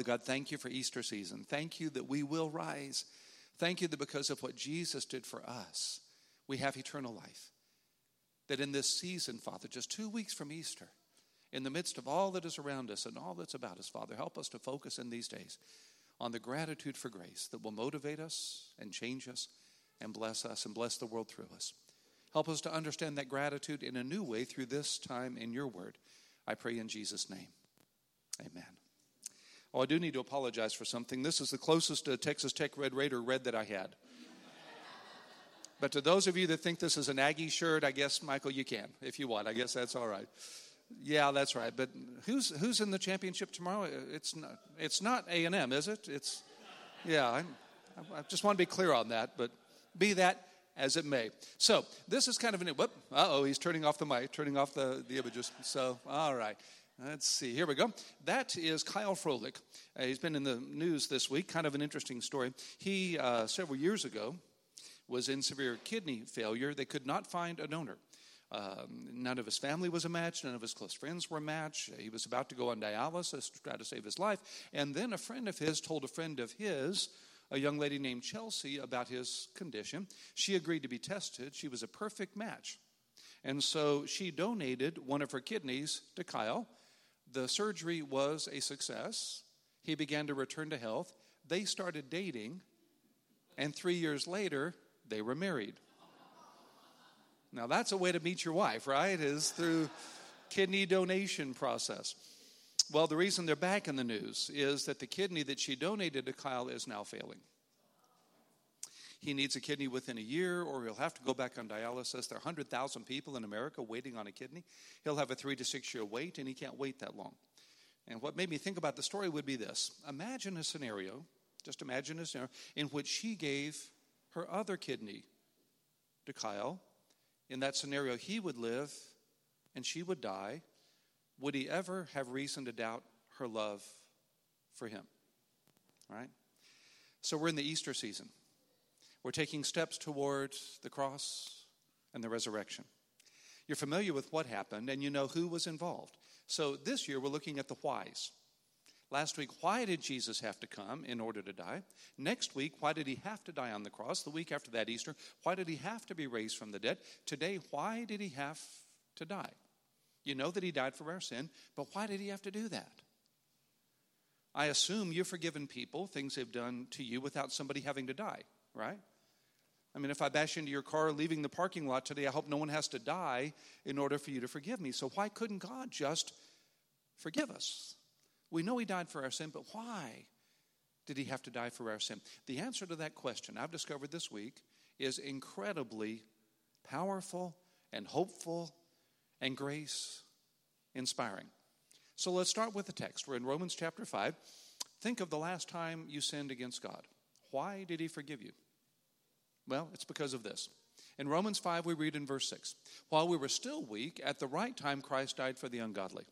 Father God, thank you for Easter season. Thank you that we will rise. Thank you that because of what Jesus did for us, we have eternal life. That in this season, Father, just two weeks from Easter, in the midst of all that is around us and all that's about us, Father, help us to focus in these days on the gratitude for grace that will motivate us and change us and bless us and bless the world through us. Help us to understand that gratitude in a new way through this time in your word. I pray in Jesus' name. Amen. Oh, I do need to apologize for something. This is the closest to Texas Tech Red Raider red that I had. But to those of you that think this is an Aggie shirt, I guess, Michael, you can if you want. I guess that's all right. Yeah, that's right. But who's who's in the championship tomorrow? It's not it's not A and M, is it? It's yeah. I, I just want to be clear on that. But be that as it may. So this is kind of an. Whoop! Uh oh, he's turning off the mic, turning off the the images. So all right. Let's see. Here we go. That is Kyle Froelich. Uh, he's been in the news this week. Kind of an interesting story. He, uh, several years ago, was in severe kidney failure. They could not find a donor. Um, none of his family was a match. None of his close friends were a match. He was about to go on dialysis to try to save his life. And then a friend of his told a friend of his, a young lady named Chelsea, about his condition. She agreed to be tested. She was a perfect match. And so she donated one of her kidneys to Kyle. The surgery was a success. He began to return to health. They started dating. And three years later, they were married. Now that's a way to meet your wife, right? Is through kidney donation process. Well, the reason they're back in the news is that the kidney that she donated to Kyle is now failing. He needs a kidney within a year, or he'll have to go back on dialysis. There are 100,000 people in America waiting on a kidney. He'll have a three to six year wait, and he can't wait that long. And what made me think about the story would be this Imagine a scenario, just imagine a scenario, in which she gave her other kidney to Kyle in that scenario, he would live and she would die. Would he ever have reason to doubt her love for him? Right? So we're in the Easter season. We're taking steps toward the cross and the resurrection. You're familiar with what happened and you know who was involved. So this year we're looking at the whys. Last week, why did Jesus have to come in order to die? Next week, why did he have to die on the cross? The week after that, Easter, why did he have to be raised from the dead? Today, why did he have to die? You know that he died for our sin, but why did he have to do that? I assume you've forgiven people things they've done to you without somebody having to die, right? I mean, if I bash into your car leaving the parking lot today, I hope no one has to die in order for you to forgive me. So why couldn't God just forgive us? We know he died for our sin, but why did he have to die for our sin? The answer to that question, I've discovered this week, is incredibly powerful and hopeful and grace inspiring. So let's start with the text. We're in Romans chapter 5. Think of the last time you sinned against God. Why did he forgive you? Well, it's because of this. In Romans 5, we read in verse 6 While we were still weak, at the right time Christ died for the ungodly.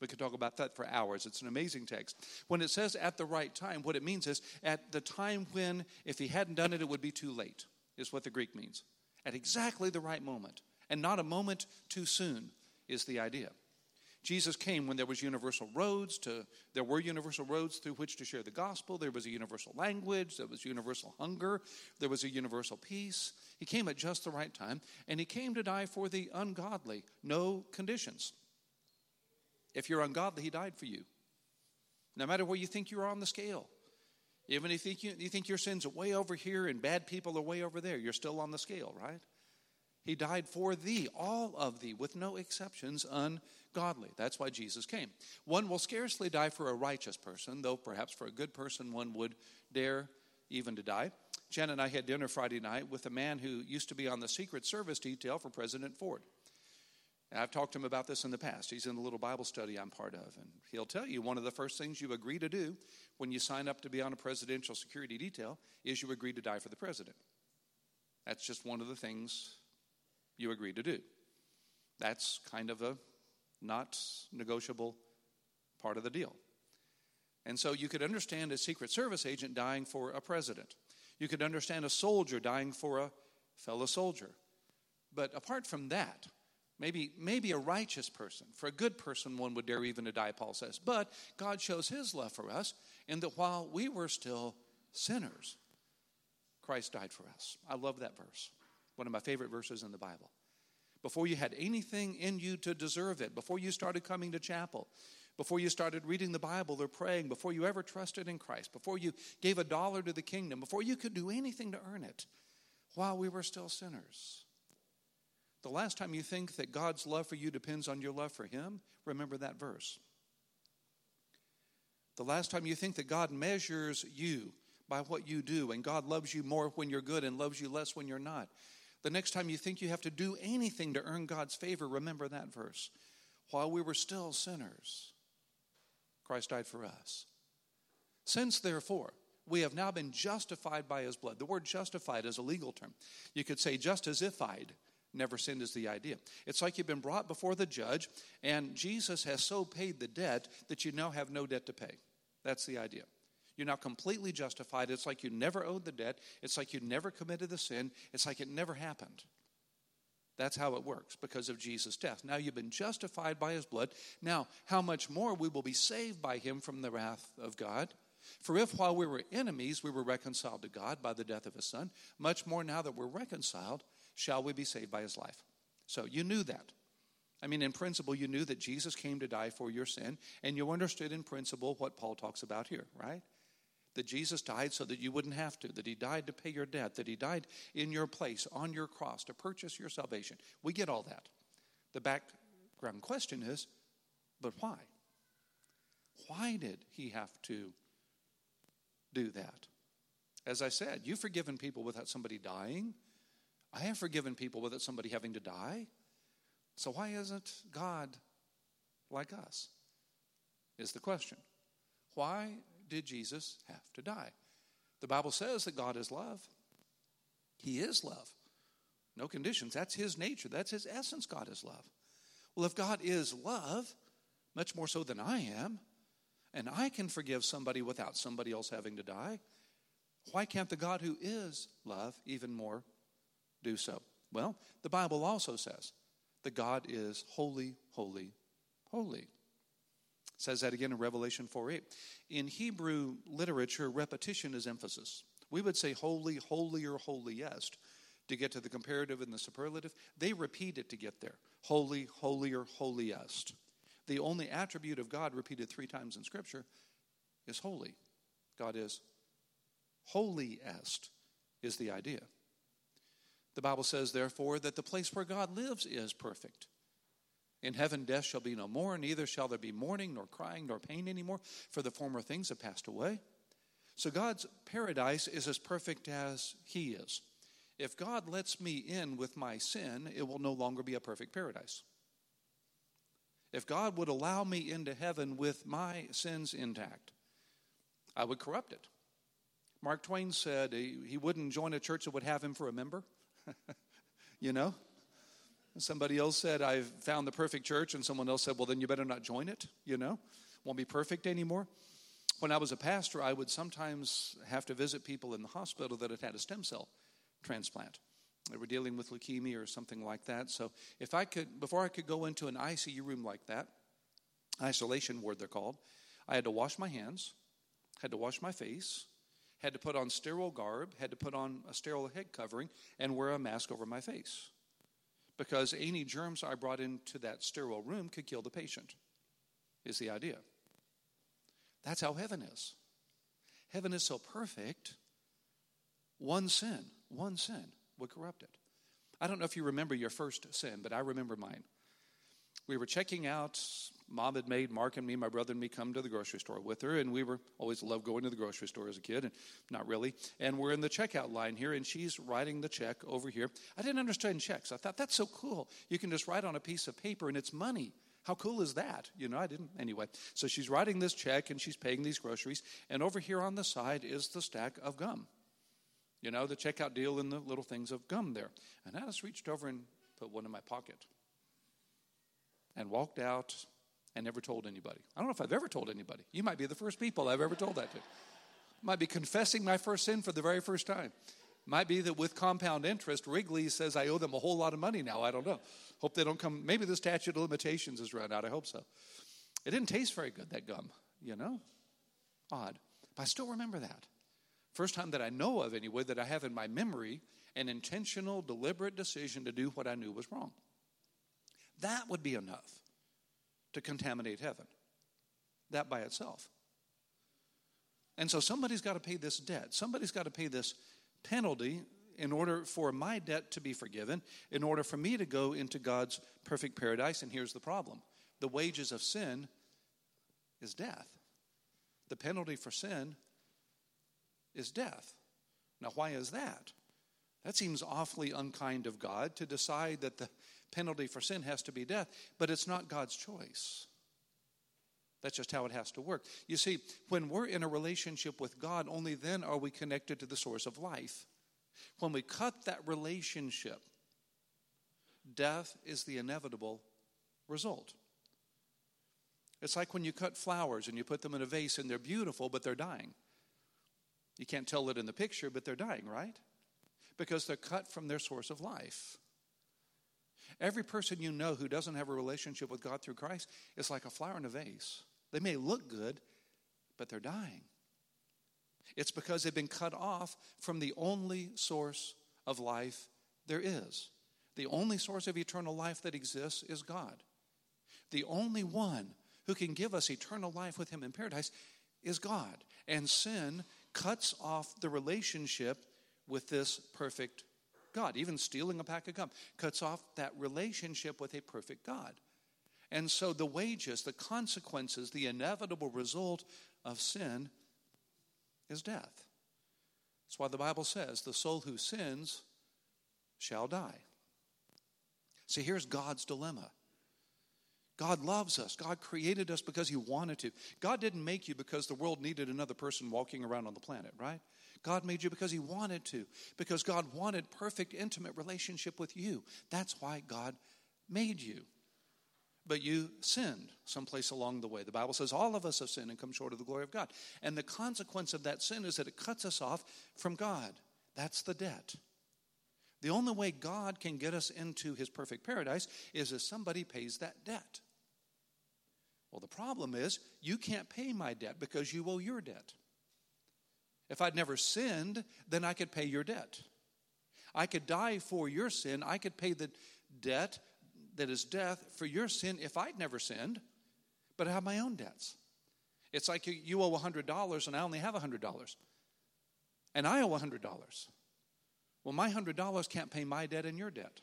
We could talk about that for hours. It's an amazing text. When it says at the right time, what it means is at the time when, if he hadn't done it, it would be too late, is what the Greek means. At exactly the right moment, and not a moment too soon, is the idea. Jesus came when there was universal roads to there were universal roads through which to share the gospel. There was a universal language, there was universal hunger, there was a universal peace. He came at just the right time, and he came to die for the ungodly, no conditions. If you're ungodly, he died for you. No matter where you think you are on the scale. Even if you think, you, you think your sins are way over here and bad people are way over there, you're still on the scale, right? He died for thee, all of thee, with no exceptions, ungodly. That's why Jesus came. One will scarcely die for a righteous person, though perhaps for a good person one would dare even to die. Jen and I had dinner Friday night with a man who used to be on the Secret Service detail for President Ford. I've talked to him about this in the past. He's in the little Bible study I'm part of. And he'll tell you one of the first things you agree to do when you sign up to be on a presidential security detail is you agree to die for the president. That's just one of the things you agree to do. That's kind of a not negotiable part of the deal. And so you could understand a Secret Service agent dying for a president. You could understand a soldier dying for a fellow soldier. But apart from that, Maybe, maybe a righteous person. For a good person, one would dare even to die, Paul says. But God shows his love for us in that while we were still sinners, Christ died for us. I love that verse. One of my favorite verses in the Bible. Before you had anything in you to deserve it, before you started coming to chapel, before you started reading the Bible or praying, before you ever trusted in Christ, before you gave a dollar to the kingdom, before you could do anything to earn it, while we were still sinners. The last time you think that God's love for you depends on your love for Him, remember that verse. The last time you think that God measures you by what you do and God loves you more when you're good and loves you less when you're not. The next time you think you have to do anything to earn God's favor, remember that verse. While we were still sinners, Christ died for us. Since, therefore, we have now been justified by his blood. The word justified is a legal term. You could say just as if I'd never sinned is the idea. It's like you've been brought before the judge, and Jesus has so paid the debt that you now have no debt to pay. That's the idea. You're now completely justified. It's like you never owed the debt. It's like you never committed the sin. It's like it never happened. That's how it works because of Jesus' death. Now you've been justified by his blood. Now, how much more we will be saved by him from the wrath of God? For if while we were enemies we were reconciled to God by the death of his son, much more now that we're reconciled, shall we be saved by his life. So you knew that. I mean, in principle, you knew that Jesus came to die for your sin, and you understood in principle what Paul talks about here, right? That Jesus died so that you wouldn't have to, that he died to pay your debt, that he died in your place on your cross to purchase your salvation. We get all that. The background question is, but why? Why did he have to do that? As I said, you've forgiven people without somebody dying. I have forgiven people without somebody having to die. So why isn't God like us? Is the question. Why did Jesus have to die? The Bible says that God is love. He is love. No conditions. That's his nature. That's his essence. God is love. Well, if God is love, much more so than I am, and I can forgive somebody without somebody else having to die, why can't the God who is love even more do so? Well, the Bible also says that God is holy, holy, holy says that again in Revelation 4 8. In Hebrew literature, repetition is emphasis. We would say holy, holier, holiest to get to the comparative and the superlative. They repeat it to get there. Holy, holier, holiest. The only attribute of God repeated three times in Scripture is holy. God is holiest, is the idea. The Bible says, therefore, that the place where God lives is perfect. In heaven, death shall be no more, neither shall there be mourning, nor crying, nor pain anymore, for the former things have passed away. So God's paradise is as perfect as He is. If God lets me in with my sin, it will no longer be a perfect paradise. If God would allow me into heaven with my sins intact, I would corrupt it. Mark Twain said he wouldn't join a church that would have him for a member. you know? Somebody else said, I've found the perfect church. And someone else said, Well, then you better not join it, you know? Won't be perfect anymore. When I was a pastor, I would sometimes have to visit people in the hospital that had had a stem cell transplant. They were dealing with leukemia or something like that. So if I could, before I could go into an ICU room like that, isolation ward they're called, I had to wash my hands, had to wash my face, had to put on sterile garb, had to put on a sterile head covering, and wear a mask over my face because any germs I brought into that sterile room could kill the patient, is the idea. That's how heaven is. Heaven is so perfect, one sin, one sin would corrupt it. I don't know if you remember your first sin, but I remember mine. We were checking out mom had made Mark and me, my brother and me, come to the grocery store with her, and we were always loved going to the grocery store as a kid, and not really. And we're in the checkout line here, and she's writing the check over here. I didn't understand checks. I thought that's so cool. You can just write on a piece of paper, and it's money. How cool is that? You know, I didn't. Anyway, so she's writing this check and she's paying these groceries, and over here on the side is the stack of gum. You know, the checkout deal and the little things of gum there. And I just reached over and put one in my pocket and walked out and never told anybody. I don't know if I've ever told anybody. You might be the first people I've ever told that to. Might be confessing my first sin for the very first time. Might be that with compound interest, Wrigley says I owe them a whole lot of money now. I don't know. Hope they don't come. Maybe the statute of limitations has run out. I hope so. It didn't taste very good, that gum, you know? Odd. But I still remember that. First time that I know of, anyway, that I have in my memory an intentional, deliberate decision to do what I knew was wrong. That would be enough to contaminate heaven. That by itself. And so somebody's got to pay this debt. Somebody's got to pay this penalty in order for my debt to be forgiven, in order for me to go into God's perfect paradise. And here's the problem the wages of sin is death. The penalty for sin is death. Now, why is that? That seems awfully unkind of God to decide that the penalty for sin has to be death, but it's not God's choice. That's just how it has to work. You see, when we're in a relationship with God, only then are we connected to the source of life. When we cut that relationship, death is the inevitable result. It's like when you cut flowers and you put them in a vase and they're beautiful, but they're dying. You can't tell it in the picture, but they're dying, right? Because they're cut from their source of life. Every person you know who doesn't have a relationship with God through Christ is like a flower in a vase. They may look good, but they're dying. It's because they've been cut off from the only source of life there is. The only source of eternal life that exists is God. The only one who can give us eternal life with Him in paradise is God. And sin cuts off the relationship with this perfect God. Even stealing a pack of gum cuts off that relationship with a perfect God. And so the wages, the consequences, the inevitable result of sin is death. That's why the Bible says the soul who sins shall die. See, here's God's dilemma. God loves us. God created us because He wanted to. God didn't make you because the world needed another person walking around on the planet, right? God made you because He wanted to, because God wanted perfect, intimate relationship with you. That's why God made you. But you sinned someplace along the way. The Bible says all of us have sinned and come short of the glory of God. And the consequence of that sin is that it cuts us off from God. That's the debt. The only way God can get us into His perfect paradise is if somebody pays that debt. Well, the problem is you can't pay my debt because you owe your debt. If I'd never sinned, then I could pay your debt. I could die for your sin. I could pay the debt that is death for your sin if I'd never sinned, but I have my own debts. It's like you, owe $100 and I only have $100. And I owe $100. Well, my $100 can't pay my debt and your debt.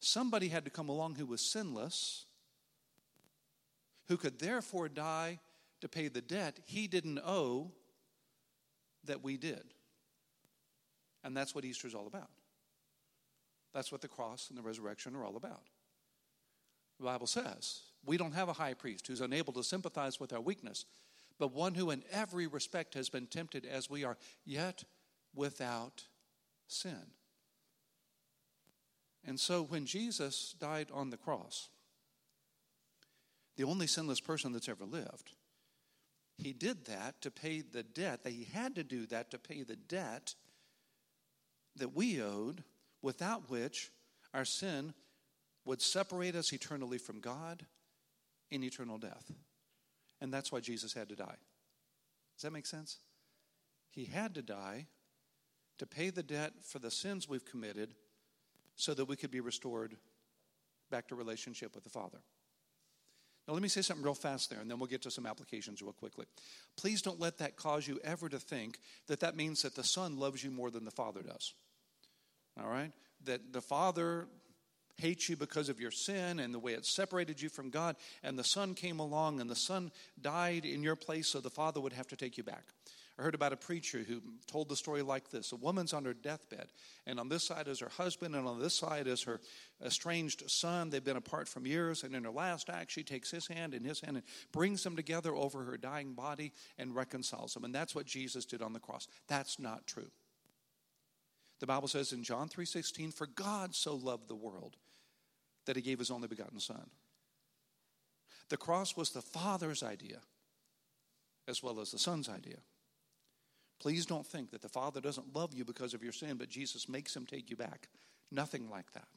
Somebody had to come along who was sinless, who could therefore die to pay the debt he didn't owe that we did. And that's what Easter is all about. That's what the cross and the resurrection are all about. The Bible says we don't have a high priest who's unable to sympathize with our weakness, but one who in every respect has been tempted as we are, yet without sin. And so when Jesus died on the cross, the only sinless person that's ever lived, he did that to pay the debt, that he had to do that to pay the debt that we owed, without which our sin would separate us eternally from God in eternal death. And that's why Jesus had to die. Does that make sense? He had to die to pay the debt for the sins we've committed so that we could be restored back to relationship with the Father. Now, let me say something real fast there, and then we'll get to some applications real quickly. Please don't let that cause you ever to think that that means that the Son loves you more than the Father does. All right? That the Father hates you because of your sin and the way it separated you from God, and the Son came along and the Son died in your place so the Father would have to take you back. I heard about a preacher who told the story like this A woman's on her deathbed, and on this side is her husband, and on this side is her estranged son. They've been apart from years, and in her last act, she takes his hand and his hand and brings them together over her dying body and reconciles them. And that's what Jesus did on the cross. That's not true. The Bible says in John 3:16, "For God so loved the world that he gave his only begotten son." The cross was the Father's idea as well as the Son's idea. Please don't think that the Father doesn't love you because of your sin, but Jesus makes him take you back. Nothing like that.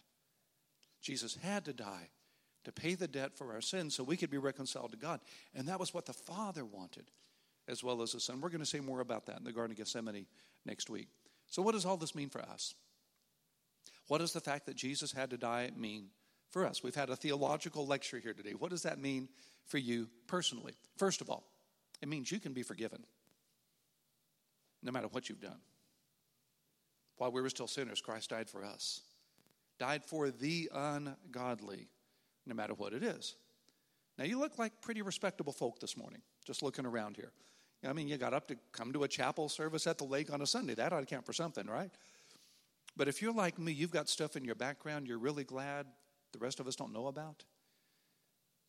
Jesus had to die to pay the debt for our sins so we could be reconciled to God. And that was what the Father wanted. as well as the Son. We're going to say more about that in the Garden of Gethsemane next week. So, what does all this mean for us? What does the fact that Jesus had to die mean for us? We've had a theological lecture here today. What does that mean for you personally? First of all, it means you can be forgiven no matter what you've done. While we were still sinners, Christ died for us, died for the ungodly, no matter what it is. Now, you look like pretty respectable folk this morning, just looking around here. I mean, you got up to come to a chapel service at the lake on a Sunday. That ought to count for something, right? But if you're like me, you've got stuff in your background you're really glad the rest of us don't know about.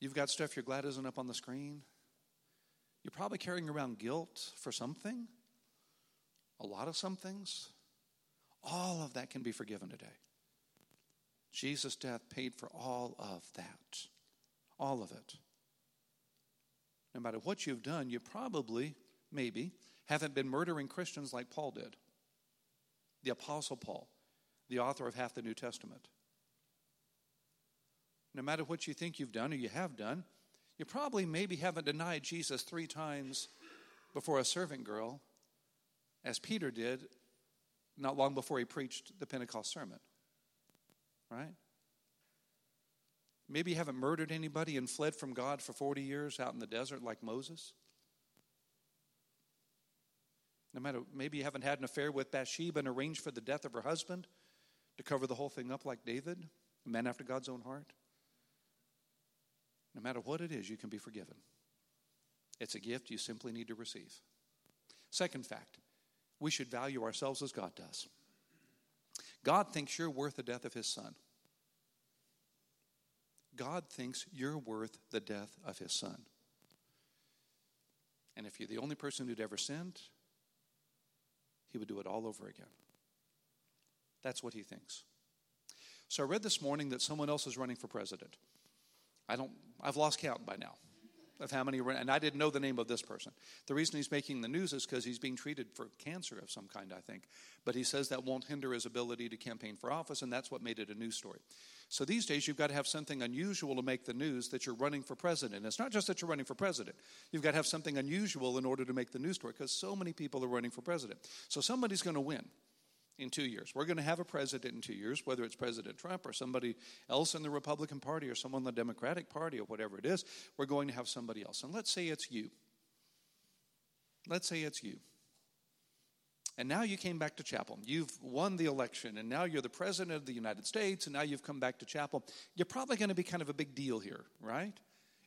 You've got stuff you're glad isn't up on the screen. You're probably carrying around guilt for something, a lot of some things. All of that can be forgiven today. Jesus' death paid for all of that. All of it. No matter what you've done, you probably, maybe, haven't been murdering Christians like Paul did. The Apostle Paul, the author of half the New Testament. No matter what you think you've done or you have done, you probably maybe haven't denied Jesus three times before a servant girl, as Peter did not long before he preached the Pentecost sermon. Right? Maybe you haven't murdered anybody and fled from God for 40 years out in the desert like Moses. No matter, maybe you haven't had an affair with Bathsheba and arranged for the death of her husband to cover the whole thing up like David, a man after God's own heart. No matter what it is, you can be forgiven. It's a gift you simply need to receive. Second fact, we should value ourselves as God does. God thinks you're worth the death of his son. God thinks you're worth the death of his son. And if you're the only person who'd ever sinned, he would do it all over again. That's what he thinks. So I read this morning that someone else is running for president. I don't, I've lost count by now of how many, and I didn't know the name of this person. The reason he's making the news is because he's being treated for cancer of some kind, I think. But he says that won't hinder his ability to campaign for office, and that's what made it a news story. So these days, you've got to have something unusual to make the news that you're running for president. It's not just that you're running for president, you've got to have something unusual in order to make the news story because so many people are running for president. So somebody's going to win in two years. We're going to have a president in two years, whether it's President Trump or somebody else in the Republican Party or someone in the Democratic Party or whatever it is. We're going to have somebody else. And let's say it's you. Let's say it's you. And now you came back to chapel. You've won the election, and now you're the president of the United States, and now you've come back to chapel. You're probably going to be kind of a big deal here, right?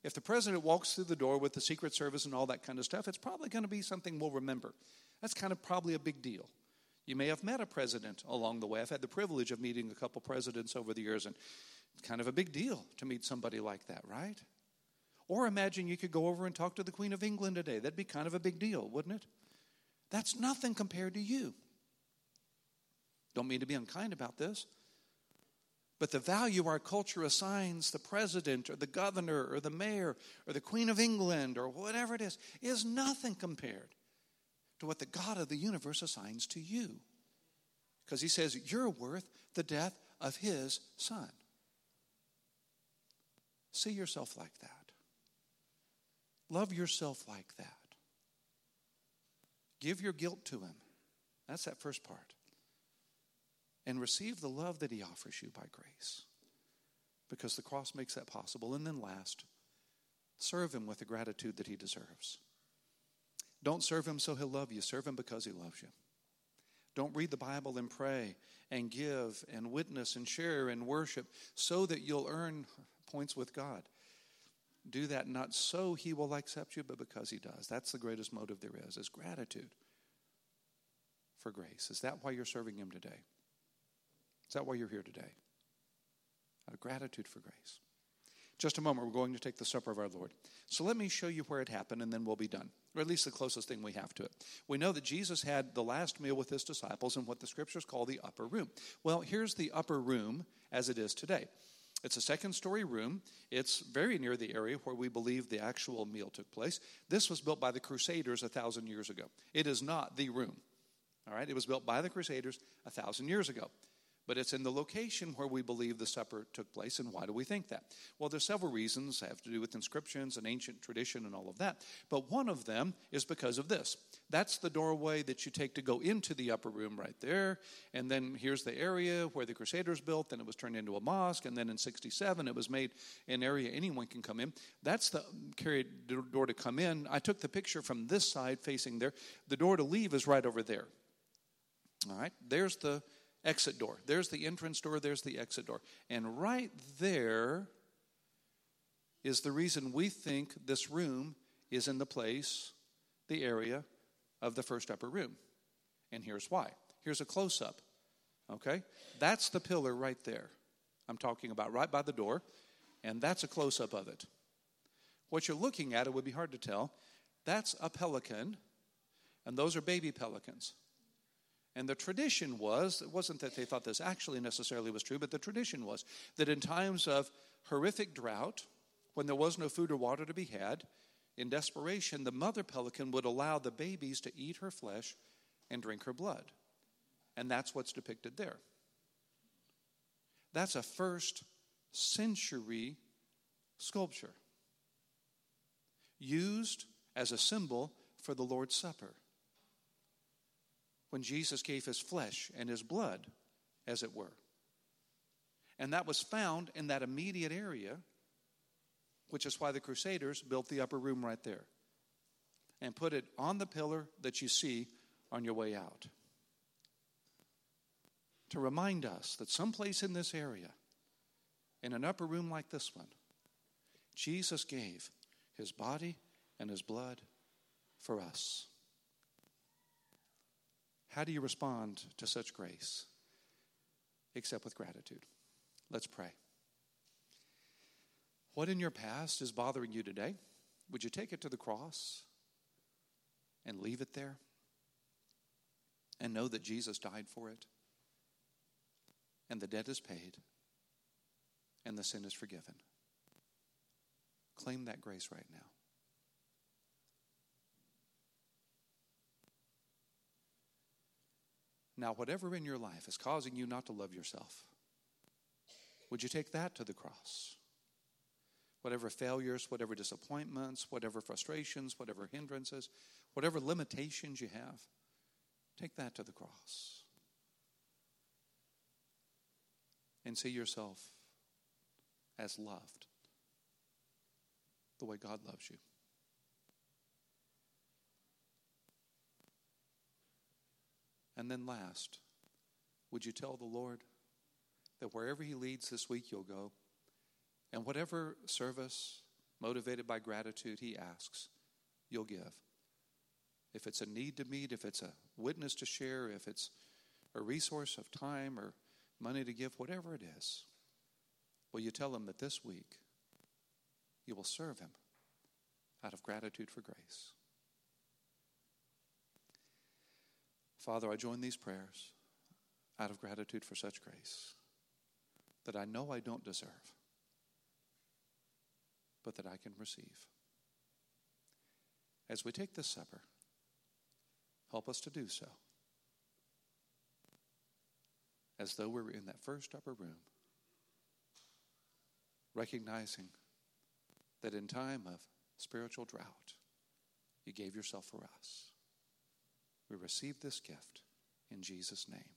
If the president walks through the door with the Secret Service and all that kind of stuff, it's probably going to be something we'll remember. That's kind of probably a big deal. You may have met a president along the way. I've had the privilege of meeting a couple presidents over the years, and it's kind of a big deal to meet somebody like that, right? Or imagine you could go over and talk to the Queen of England today. That'd be kind of a big deal, wouldn't it? That's nothing compared to you. Don't mean to be unkind about this. But the value our culture assigns the president or the governor or the mayor or the Queen of England or whatever it is is nothing compared to what the God of the universe assigns to you. Because he says, You're worth the death of his son. See yourself like that. Love yourself like that. Give your guilt to him. That's that first part. And receive the love that he offers you by grace. Because the cross makes that possible. And then last, serve him with the gratitude that he deserves. Don't serve him so he'll love you. Serve him because he loves you. Don't read the Bible and pray and give and witness and share and worship so that you'll earn points with God. Do that not so he will accept you, but because he does. That's the greatest motive there is, is gratitude for grace. Is that why you're serving him today? Is that why you're here today? Out of gratitude for grace. Just a moment, we're going to take the supper of our Lord. So let me show you where it happened, and then we'll be done, or at least the closest thing we have to it. We know that Jesus had the last meal with his disciples in what the scriptures call the upper room. Well, here's the upper room as it is today. It's a second story room. It's very near the area where we believe the actual meal took place. This was built by the Crusaders a thousand years ago. It is not the room. All right, it was built by the Crusaders a thousand years ago. But it's in the location where we believe the supper took place. And why do we think that? Well, there's several reasons have to do with inscriptions and ancient tradition and all of that. But one of them is because of this. That's the doorway that you take to go into the upper room right there. And then here's the area where the Crusaders built. Then it was turned into a mosque. And then in 67, it was made an area anyone can come in. That's um, the door to come in. I took the picture from this side facing there. The door to leave is right over there. All right, there's the exit door. There's the entrance door, there's the exit door. And right there is the reason we think this room is in the place, the area of the first upper room. And here's why. Here's a close up. Okay? That's the pillar right there. I'm talking about right by the door, and that's a close up of it. What you're looking at, it would be hard to tell. That's a pelican, and those are baby pelicans. And the tradition was, it wasn't that they thought this actually necessarily was true, but the tradition was that in times of horrific drought, when there was no food or water to be had, in desperation, the mother pelican would allow the babies to eat her flesh and drink her blood. And that's what's depicted there. That's a first century sculpture used as a symbol for the Lord's Supper when Jesus gave his flesh and his blood, as it were. And that was found in that immediate area, which is why the Crusaders built the upper room right there and put it on the pillar that you see on your way out. To remind us that someplace in this area, in an upper room like this one, Jesus gave his body and his blood for us. How do you respond to such grace? Except with gratitude. Let's pray. What in your past is bothering you today? Would you take it to the cross and leave it there? And know that Jesus died for it? And the debt is paid, and the sin is forgiven. Claim that grace right now. Now, whatever in your life is causing you not to love yourself, would you take that to the cross? Whatever failures, whatever disappointments, whatever frustrations, whatever hindrances, whatever limitations you have, take that to the cross. And see yourself as loved the way God loves you. And then last, would you tell the Lord that wherever He leads this week, you'll go? And whatever service motivated by gratitude He asks, you'll give. If it's a need to meet, if it's a witness to share, if it's a resource of time or money to give, whatever it is, will you tell Him that this week you will serve Him out of gratitude for grace? Father, I join these prayers out of gratitude for such grace that I know I don't deserve, but that I can receive. As we take this supper, help us to do so as though we were in that first upper room, recognizing that in time of spiritual drought, you gave yourself for us. We receive this gift in Jesus' name.